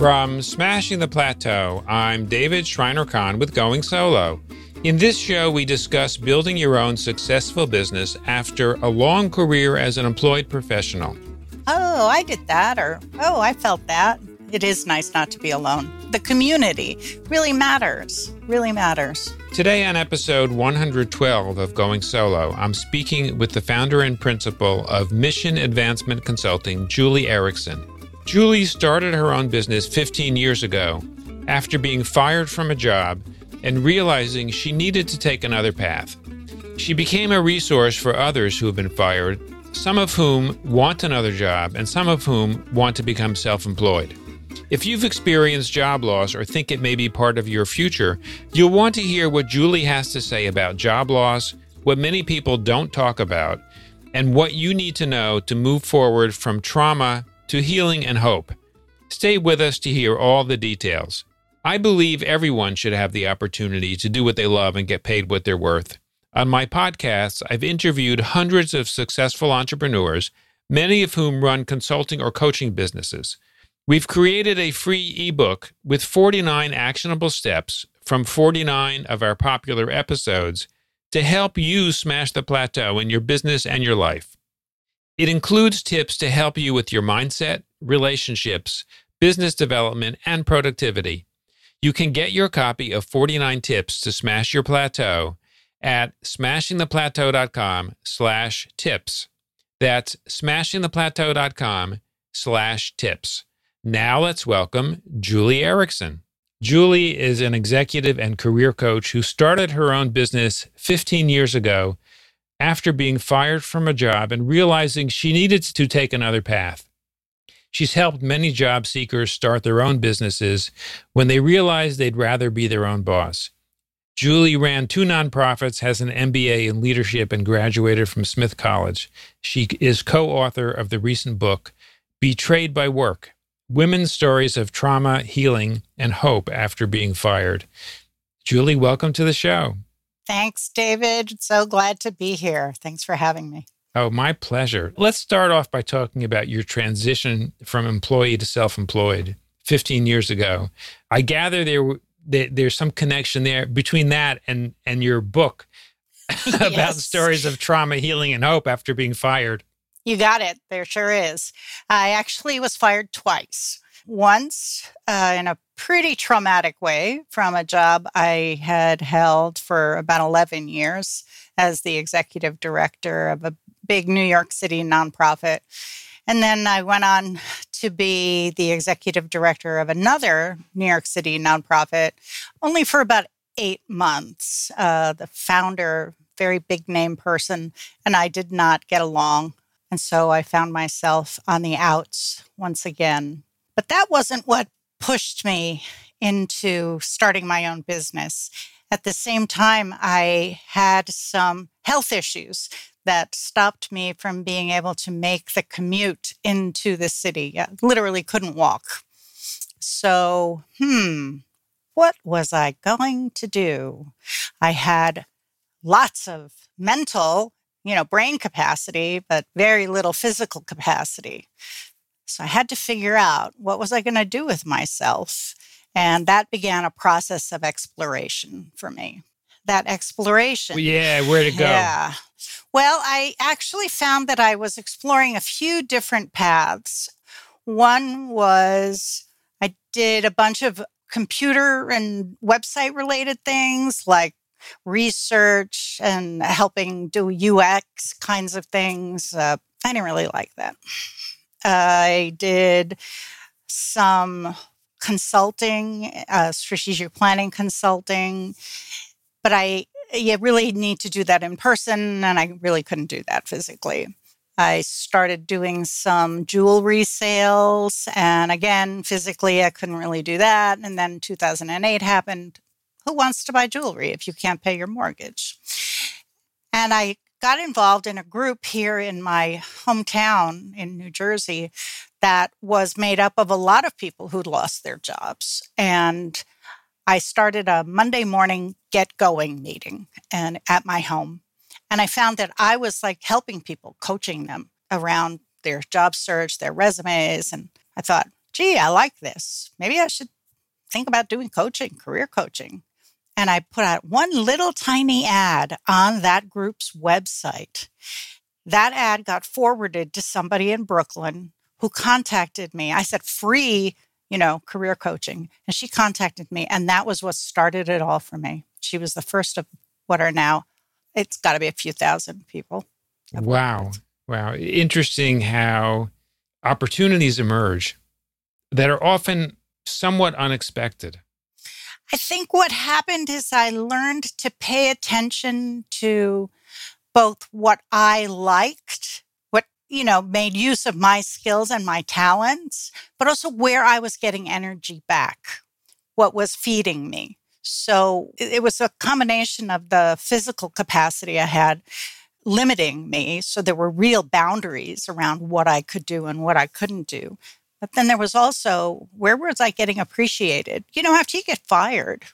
From Smashing the Plateau, I'm David Shriner-Cahn with Going Solo. In this show, we discuss building your own successful business after a long career as an employed professional. Oh, I did that, or oh, I felt that. It is nice not to be alone. The community really matters, really matters. Today, on episode 112 of Going Solo, I'm speaking with the founder and principal of Mission Advancement Consulting, Julie Erickson. Julie started her own business 15 years ago after being fired from a job and realizing she needed to take another path. She became a resource for others who have been fired, some of whom want another job and some of whom want to become self employed. If you've experienced job loss or think it may be part of your future, you'll want to hear what Julie has to say about job loss, what many people don't talk about, and what you need to know to move forward from trauma to healing and hope. Stay with us to hear all the details. I believe everyone should have the opportunity to do what they love and get paid what they're worth. On my podcasts, I've interviewed hundreds of successful entrepreneurs, many of whom run consulting or coaching businesses. We've created a free ebook with 49 actionable steps from 49 of our popular episodes to help you smash the plateau in your business and your life. It includes tips to help you with your mindset, relationships, business development, and productivity. You can get your copy of 49 Tips to Smash Your Plateau at smashingtheplateau.com slash tips. That's smashingtheplateau.com slash tips. Now let's welcome Julie Erickson. Julie is an executive and career coach who started her own business 15 years ago after being fired from a job and realizing she needed to take another path. She's helped many job seekers start their own businesses when they realized they'd rather be their own boss. Julie ran two nonprofits, has an MBA in leadership, and graduated from Smith College. She is co author of the recent book, Betrayed by Work Women's Stories of Trauma, Healing, and Hope After Being Fired. Julie, welcome to the show. Thanks, David. So glad to be here. Thanks for having me. Oh, my pleasure. Let's start off by talking about your transition from employee to self employed 15 years ago. I gather there, there, there's some connection there between that and, and your book about yes. stories of trauma, healing, and hope after being fired. You got it. There sure is. I actually was fired twice. Once uh, in a pretty traumatic way from a job I had held for about 11 years as the executive director of a big New York City nonprofit. And then I went on to be the executive director of another New York City nonprofit, only for about eight months. Uh, the founder, very big name person, and I did not get along. And so I found myself on the outs once again. But that wasn't what pushed me into starting my own business. At the same time, I had some health issues that stopped me from being able to make the commute into the city. I literally couldn't walk. So, hmm, what was I going to do? I had lots of mental, you know, brain capacity, but very little physical capacity. So I had to figure out what was I going to do with myself. And that began a process of exploration for me. That exploration. Yeah, where to go? Yeah. Well, I actually found that I was exploring a few different paths. One was I did a bunch of computer and website related things like research and helping do UX kinds of things. Uh, I didn't really like that. I did some consulting, uh, strategic planning consulting, but I you really need to do that in person, and I really couldn't do that physically. I started doing some jewelry sales, and again, physically, I couldn't really do that. And then 2008 happened. Who wants to buy jewelry if you can't pay your mortgage? And I got involved in a group here in my hometown in New Jersey that was made up of a lot of people who'd lost their jobs. And I started a Monday morning get going meeting and at my home. And I found that I was like helping people, coaching them around their job search, their resumes. And I thought, gee, I like this. Maybe I should think about doing coaching, career coaching. And I put out one little tiny ad on that group's website. That ad got forwarded to somebody in Brooklyn who contacted me. I said, free, you know, career coaching. And she contacted me. And that was what started it all for me. She was the first of what are now, it's got to be a few thousand people. Wow. Wow. Interesting how opportunities emerge that are often somewhat unexpected. I think what happened is I learned to pay attention to both what I liked, what, you know, made use of my skills and my talents, but also where I was getting energy back, what was feeding me. So it was a combination of the physical capacity I had limiting me. So there were real boundaries around what I could do and what I couldn't do. But then there was also where was I getting appreciated? You know, after you get fired,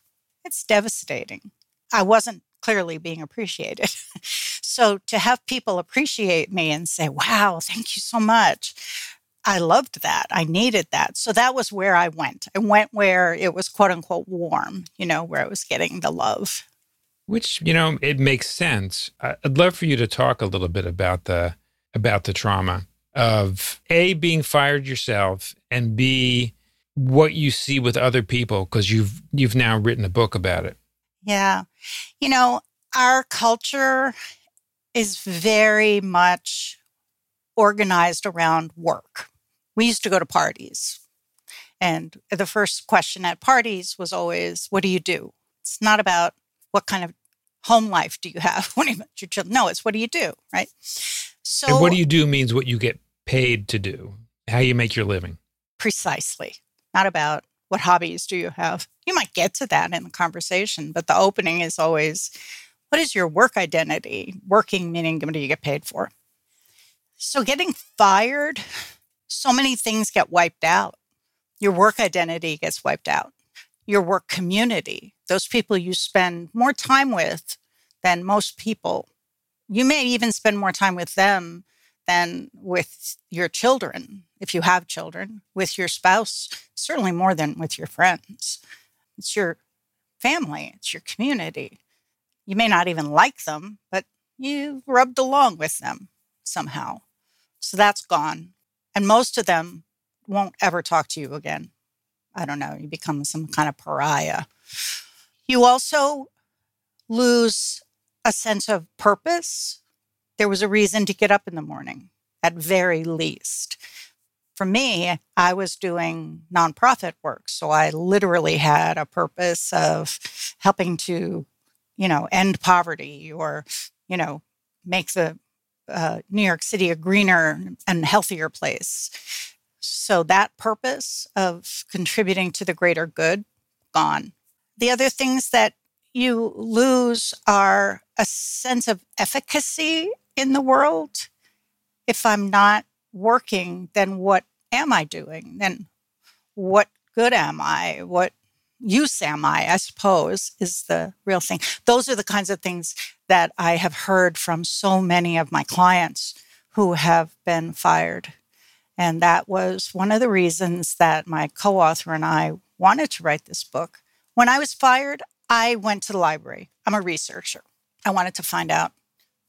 it's devastating. I wasn't clearly being appreciated. so to have people appreciate me and say, wow, thank you so much. I loved that. I needed that. So that was where I went. I went where it was quote unquote warm, you know, where I was getting the love. Which, you know, it makes sense. I'd love for you to talk a little bit about the about the trauma of A being fired yourself and B what you see with other people because you've you've now written a book about it. Yeah. You know, our culture is very much organized around work. We used to go to parties. And the first question at parties was always, What do you do? It's not about what kind of home life do you have when you your children. No, it's what do you do, right? So, and what do you do means what you get paid to do, how you make your living. Precisely. Not about what hobbies do you have? You might get to that in the conversation, but the opening is always what is your work identity? Working meaning what do you get paid for? So, getting fired, so many things get wiped out. Your work identity gets wiped out. Your work community, those people you spend more time with than most people, you may even spend more time with them than with your children, if you have children, with your spouse, certainly more than with your friends. It's your family, it's your community. You may not even like them, but you rubbed along with them somehow. So that's gone. And most of them won't ever talk to you again. I don't know, you become some kind of pariah. You also lose a sense of purpose there was a reason to get up in the morning, at very least. For me, I was doing nonprofit work. So I literally had a purpose of helping to, you know, end poverty or, you know, make the uh, New York City a greener and healthier place. So that purpose of contributing to the greater good, gone. The other things that you lose are a sense of efficacy in the world. If I'm not working, then what am I doing? Then what good am I? What use am I? I suppose is the real thing. Those are the kinds of things that I have heard from so many of my clients who have been fired. And that was one of the reasons that my co author and I wanted to write this book. When I was fired, I went to the library. I'm a researcher. I wanted to find out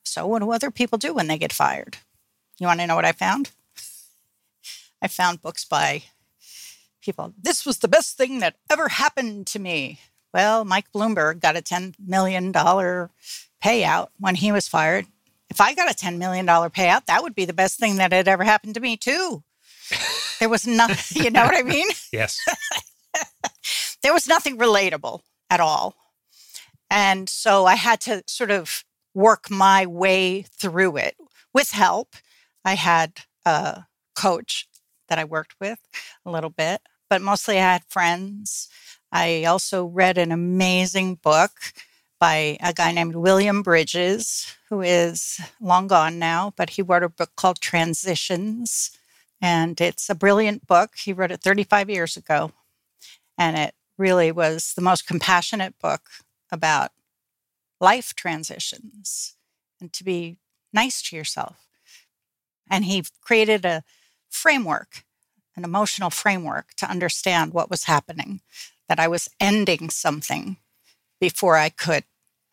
so, what do other people do when they get fired? You want to know what I found? I found books by people. This was the best thing that ever happened to me. Well, Mike Bloomberg got a $10 million payout when he was fired. If I got a $10 million payout, that would be the best thing that had ever happened to me, too. There was nothing, you know what I mean? Yes. there was nothing relatable at all. And so I had to sort of work my way through it with help. I had a coach that I worked with a little bit, but mostly I had friends. I also read an amazing book by a guy named William Bridges, who is long gone now, but he wrote a book called Transitions. And it's a brilliant book. He wrote it 35 years ago. And it really was the most compassionate book about life transitions and to be nice to yourself. And he created a framework an emotional framework to understand what was happening, that I was ending something before I could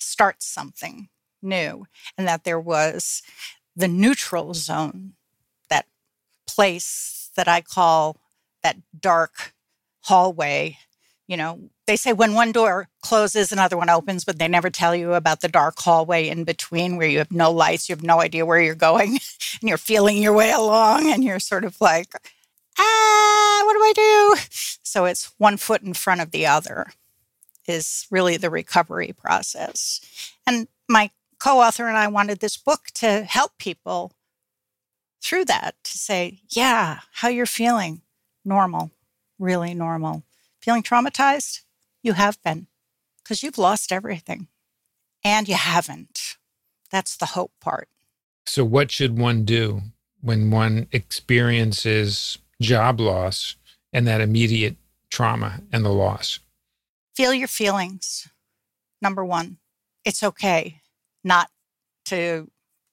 start something new, and that there was the neutral zone, that place that I call that dark hallway. You know, they say when one door closes, another one opens, but they never tell you about the dark hallway in between where you have no lights, you have no idea where you're going, and you're feeling your way along, and you're sort of like, ah, what do I do? So it's one foot in front of the other is really the recovery process. And my co author and I wanted this book to help people through that to say, yeah, how you're feeling, normal, really normal. Feeling traumatized? You have been because you've lost everything and you haven't. That's the hope part. So, what should one do when one experiences job loss and that immediate trauma and the loss? Feel your feelings. Number one, it's okay not to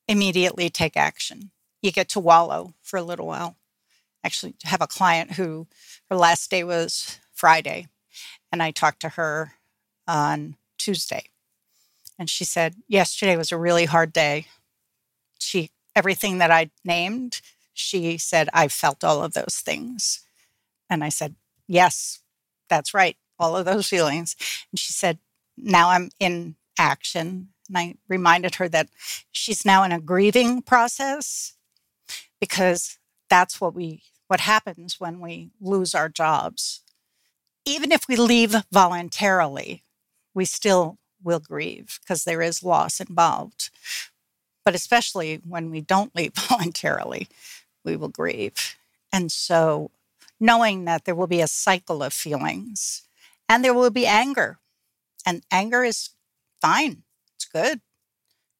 immediately take action. You get to wallow for a little while. Actually, have a client who her last day was Friday, and I talked to her on Tuesday. And she said, Yesterday was a really hard day. She, everything that I named, she said, I felt all of those things. And I said, Yes, that's right, all of those feelings. And she said, Now I'm in action. And I reminded her that she's now in a grieving process because that's what we what happens when we lose our jobs. Even if we leave voluntarily, we still will grieve because there is loss involved. But especially when we don't leave voluntarily, we will grieve. And so, knowing that there will be a cycle of feelings and there will be anger, and anger is fine, it's good.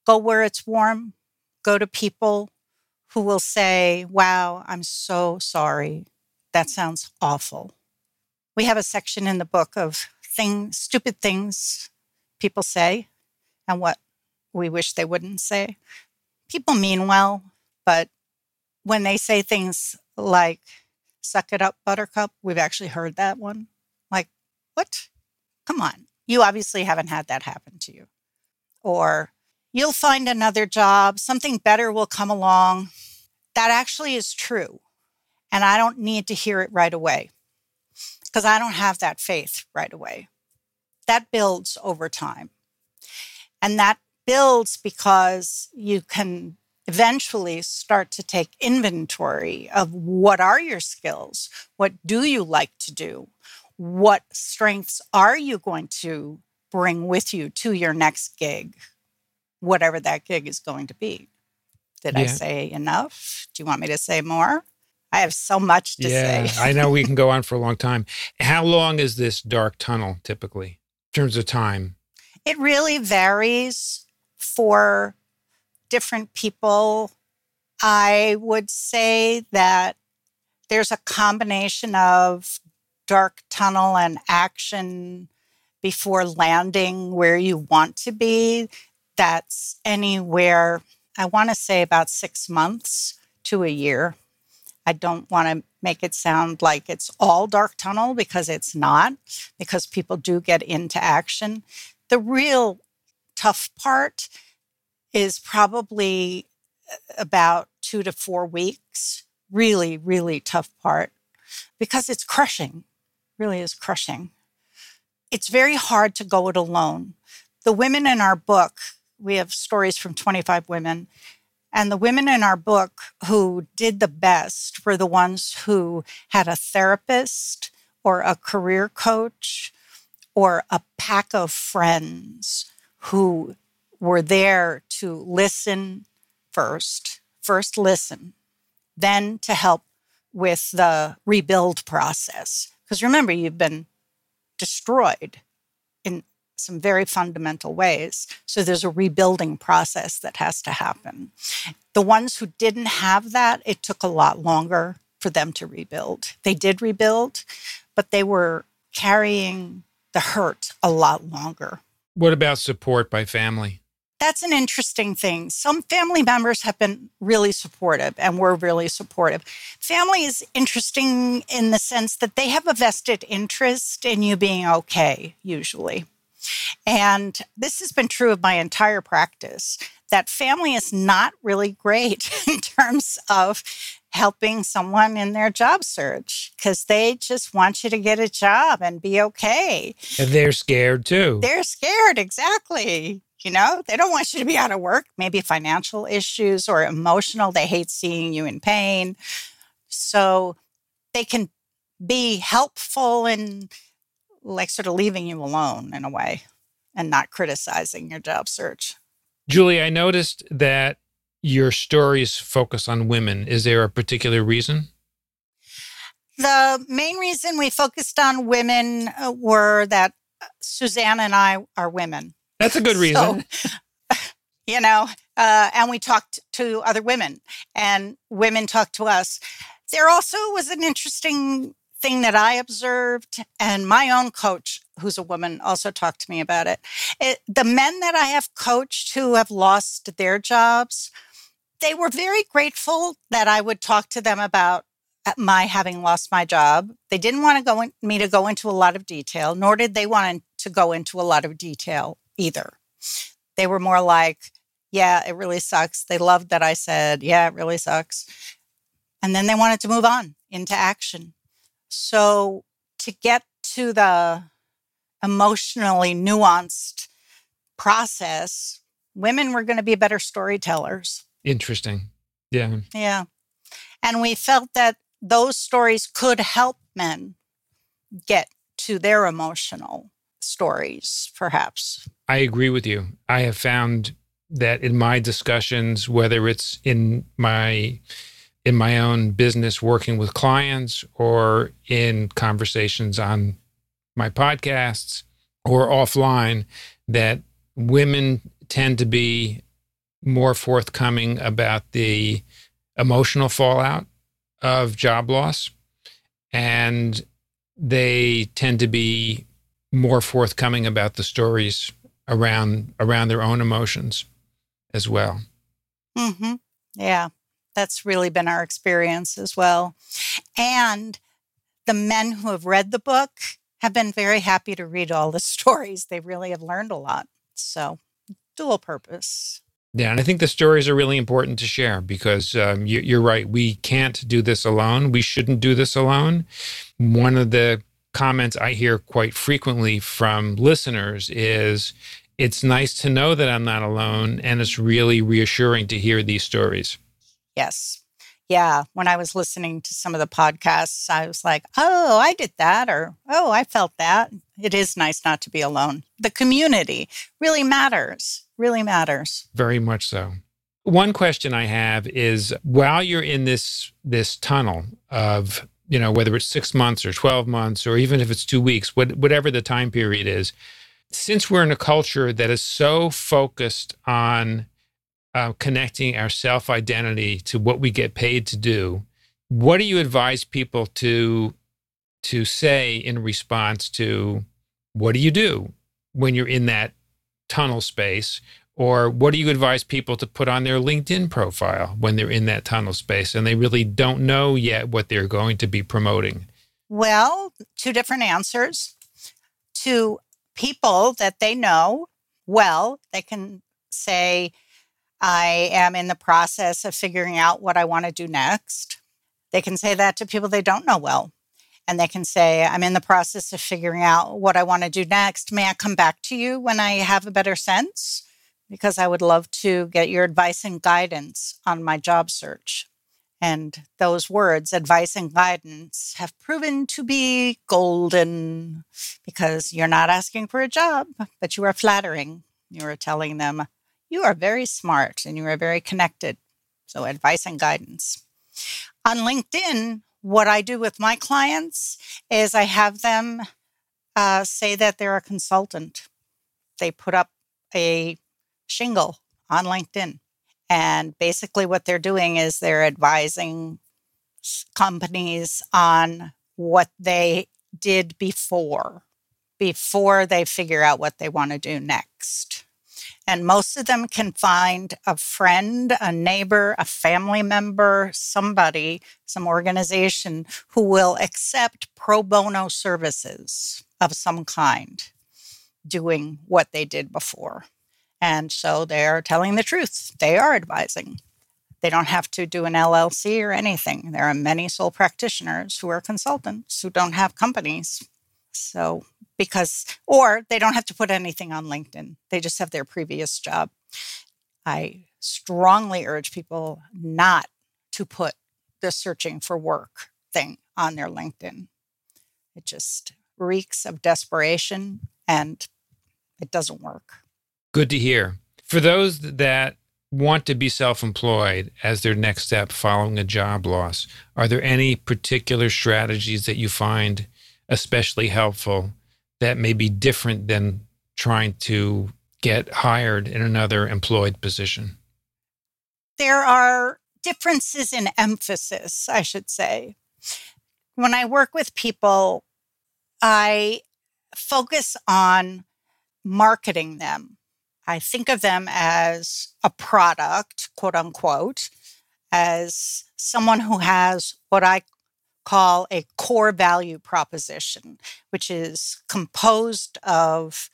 Go where it's warm, go to people who will say, Wow, I'm so sorry. That sounds awful. We have a section in the book of things, stupid things people say and what we wish they wouldn't say. People mean well, but when they say things like, suck it up, buttercup, we've actually heard that one. Like, what? Come on. You obviously haven't had that happen to you. Or, you'll find another job, something better will come along. That actually is true. And I don't need to hear it right away because I don't have that faith right away. That builds over time. And that builds because you can eventually start to take inventory of what are your skills? What do you like to do? What strengths are you going to bring with you to your next gig, whatever that gig is going to be? Did yeah. I say enough? Do you want me to say more? I have so much to yeah, say. I know we can go on for a long time. How long is this dark tunnel typically in terms of time? It really varies for different people. I would say that there's a combination of dark tunnel and action before landing where you want to be. That's anywhere, I want to say about six months to a year. I don't want to make it sound like it's all dark tunnel because it's not, because people do get into action. The real tough part is probably uh, about two to four weeks. Really, really tough part because it's crushing, really is crushing. It's very hard to go it alone. The women in our book, we have stories from 25 women, and the women in our book who did the best were the ones who had a therapist or a career coach or a pack of friends who were there to listen first, first listen, then to help with the rebuild process. Because remember, you've been destroyed in some very fundamental ways. So there's a rebuilding process that has to happen. The ones who didn't have that, it took a lot longer for them to rebuild. They did rebuild, but they were carrying the hurt a lot longer. What about support by family? that's an interesting thing. Some family members have been really supportive and were really supportive. Family is interesting in the sense that they have a vested interest in you being okay, usually. And this has been true of my entire practice that family is not really great in terms of helping someone in their job search because they just want you to get a job and be okay. And they're scared too. They're scared, exactly. You know, they don't want you to be out of work, maybe financial issues or emotional. They hate seeing you in pain. So they can be helpful in like sort of leaving you alone in a way and not criticizing your job search. Julie, I noticed that your stories focus on women. Is there a particular reason? The main reason we focused on women uh, were that uh, Suzanne and I are women. That's a good reason. So, you know, uh, and we talked to other women, and women talked to us. There also was an interesting thing that I observed, and my own coach, who's a woman, also talked to me about it. it. The men that I have coached who have lost their jobs, they were very grateful that I would talk to them about uh, my having lost my job. They didn't want to go in, me to go into a lot of detail, nor did they want to go into a lot of detail either. They were more like, yeah, it really sucks. They loved that I said, yeah, it really sucks. And then they wanted to move on into action. So to get to the emotionally nuanced process, women were going to be better storytellers. Interesting. Yeah. Yeah. And we felt that those stories could help men get to their emotional stories, perhaps. I agree with you. I have found that in my discussions, whether it's in my in my own business working with clients or in conversations on my podcasts or offline, that women tend to be more forthcoming about the emotional fallout of job loss. And they tend to be more forthcoming about the stories around around their own emotions as well. Mm-hmm. Yeah, that's really been our experience as well. And the men who have read the book have been very happy to read all the stories. They really have learned a lot. So, dual purpose. Yeah, and I think the stories are really important to share because um, you, are right. We can't do this alone. We shouldn't do this alone. One of the comments I hear quite frequently from listeners is it's nice to know that I'm not alone, and it's really reassuring to hear these stories. Yes. Yeah. When I was listening to some of the podcasts, I was like, oh, I did that, or oh, I felt that. It is nice not to be alone. The community really matters really matters. Very much so. One question I have is while you're in this this tunnel of, you know, whether it's 6 months or 12 months or even if it's 2 weeks, what, whatever the time period is, since we're in a culture that is so focused on uh, connecting our self identity to what we get paid to do, what do you advise people to to say in response to what do you do when you're in that tunnel space? Or what do you advise people to put on their LinkedIn profile when they're in that tunnel space and they really don't know yet what they're going to be promoting? Well, two different answers. To people that they know well, they can say, I am in the process of figuring out what I want to do next. They can say that to people they don't know well and they can say, I'm in the process of figuring out what I want to do next. May I come back to you when I have a better sense? Because I would love to get your advice and guidance on my job search. And those words, advice and guidance, have proven to be golden because you're not asking for a job, but you are flattering. You are telling them, you are very smart and you are very connected. So, advice and guidance. On LinkedIn, what I do with my clients is I have them uh, say that they're a consultant. They put up a shingle on LinkedIn. And basically, what they're doing is they're advising companies on what they did before, before they figure out what they want to do next. And most of them can find a friend, a neighbor, a family member, somebody, some organization who will accept pro bono services of some kind doing what they did before. And so they're telling the truth. They are advising. They don't have to do an LLC or anything. There are many sole practitioners who are consultants who don't have companies. So, because, or they don't have to put anything on LinkedIn, they just have their previous job. I strongly urge people not to put the searching for work thing on their LinkedIn. It just reeks of desperation and it doesn't work. Good to hear. For those that want to be self employed as their next step following a job loss, are there any particular strategies that you find especially helpful that may be different than trying to get hired in another employed position? There are differences in emphasis, I should say. When I work with people, I focus on marketing them. I think of them as a product, quote unquote, as someone who has what I call a core value proposition, which is composed of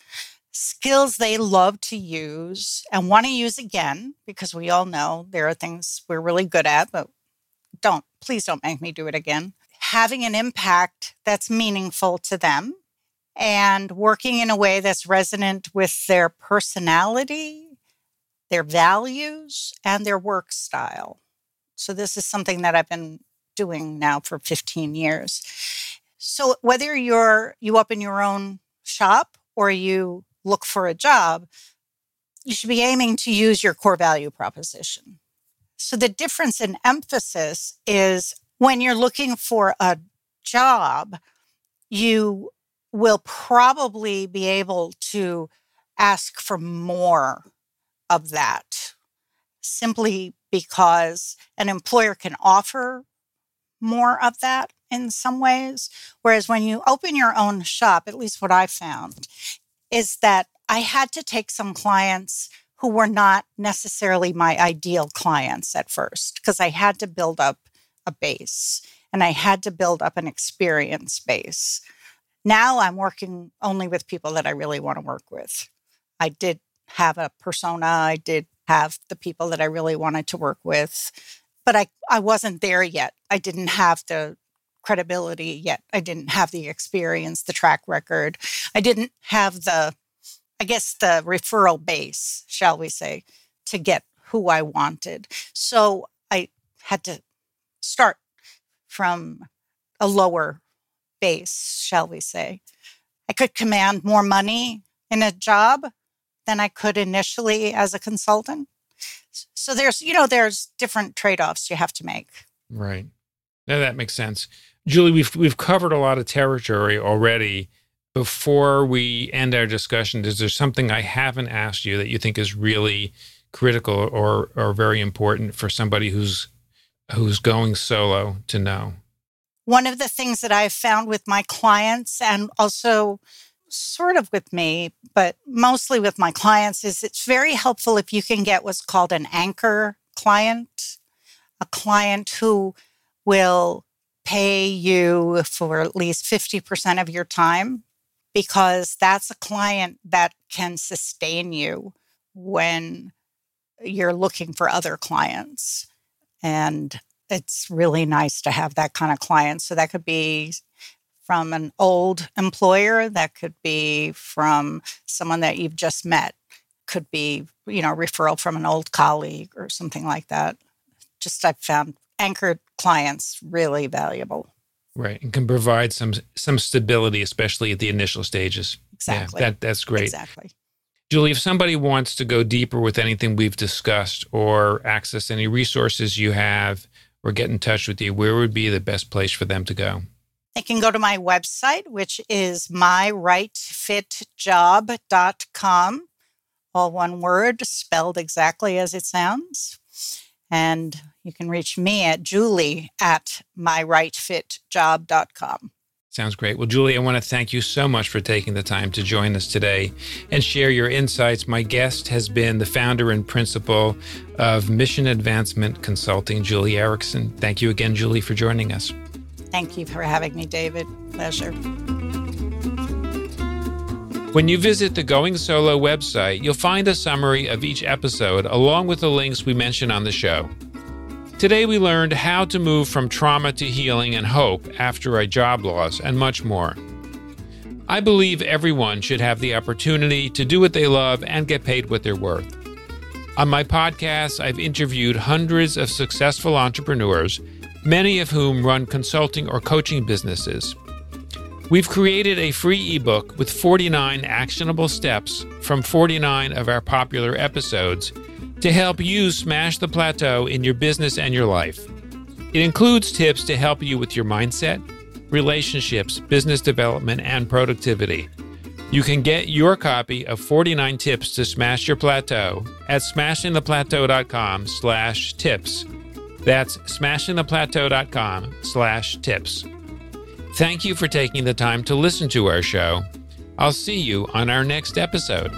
skills they love to use and want to use again, because we all know there are things we're really good at, but don't, please don't make me do it again. Having an impact that's meaningful to them and working in a way that's resonant with their personality, their values, and their work style. So, this is something that I've been doing now for 15 years. So, whether you're you open your own shop or you look for a job, you should be aiming to use your core value proposition. So, the difference in emphasis is when you're looking for a job, you will probably be able to ask for more of that simply because an employer can offer more of that in some ways. Whereas when you open your own shop, at least what I found, is that I had to take some clients who were not necessarily my ideal clients at first because I had to build up a base and I had to build up an experience base. Now I'm working only with people that I really want to work with. I did have a persona, I did have the people that I really wanted to work with, but I, I wasn't there yet. I didn't have the credibility yet. I didn't have the experience, the track record. I didn't have the, I guess, the referral base, shall we say, to get who I wanted. So I had to start from a lower base, shall we say. I could command more money in a job than I could initially as a consultant. So there's, you know, there's different trade-offs you have to make. Right. Now that makes sense. Julie, we've we've covered a lot of territory already. Before we end our discussion, is there something I haven't asked you that you think is really critical or or very important for somebody who's who's going solo to know? one of the things that I've found with my clients and also sort of with me, but mostly with my clients, is it's very helpful if you can get what's called an anchor client, a client who will pay you for at least 50% of your time, because that's a client that can sustain you when you're looking for other clients. And it's really nice to have that kind of client. So that could be from an old employer, that could be from someone that you've just met, could be, you know, referral from an old colleague or something like that. Just I've found anchored clients really valuable. Right. And can provide some some stability, especially at the initial stages. Exactly. Yeah, that that's great. Exactly. Julie, if somebody wants to go deeper with anything we've discussed or access any resources you have, or get in touch with you, where would be the best place for them to go? They can go to my website, which is myrightfitjob.com, all one word, spelled exactly as it sounds. And you can reach me at julie at myrightfitjob.com. Sounds great. Well, Julie, I want to thank you so much for taking the time to join us today and share your insights. My guest has been the founder and principal of Mission Advancement Consulting, Julie Erickson. Thank you again, Julie, for joining us. Thank you for having me, David. Pleasure. When you visit the Going Solo website, you'll find a summary of each episode along with the links we mention on the show. Today, we learned how to move from trauma to healing and hope after a job loss, and much more. I believe everyone should have the opportunity to do what they love and get paid what they're worth. On my podcast, I've interviewed hundreds of successful entrepreneurs, many of whom run consulting or coaching businesses. We've created a free ebook with 49 actionable steps from 49 of our popular episodes to help you smash the plateau in your business and your life. It includes tips to help you with your mindset, relationships, business development, and productivity. You can get your copy of 49 Tips to Smash Your Plateau at smashingtheplateau.com slash tips. That's smashingtheplateau.com slash tips. Thank you for taking the time to listen to our show. I'll see you on our next episode.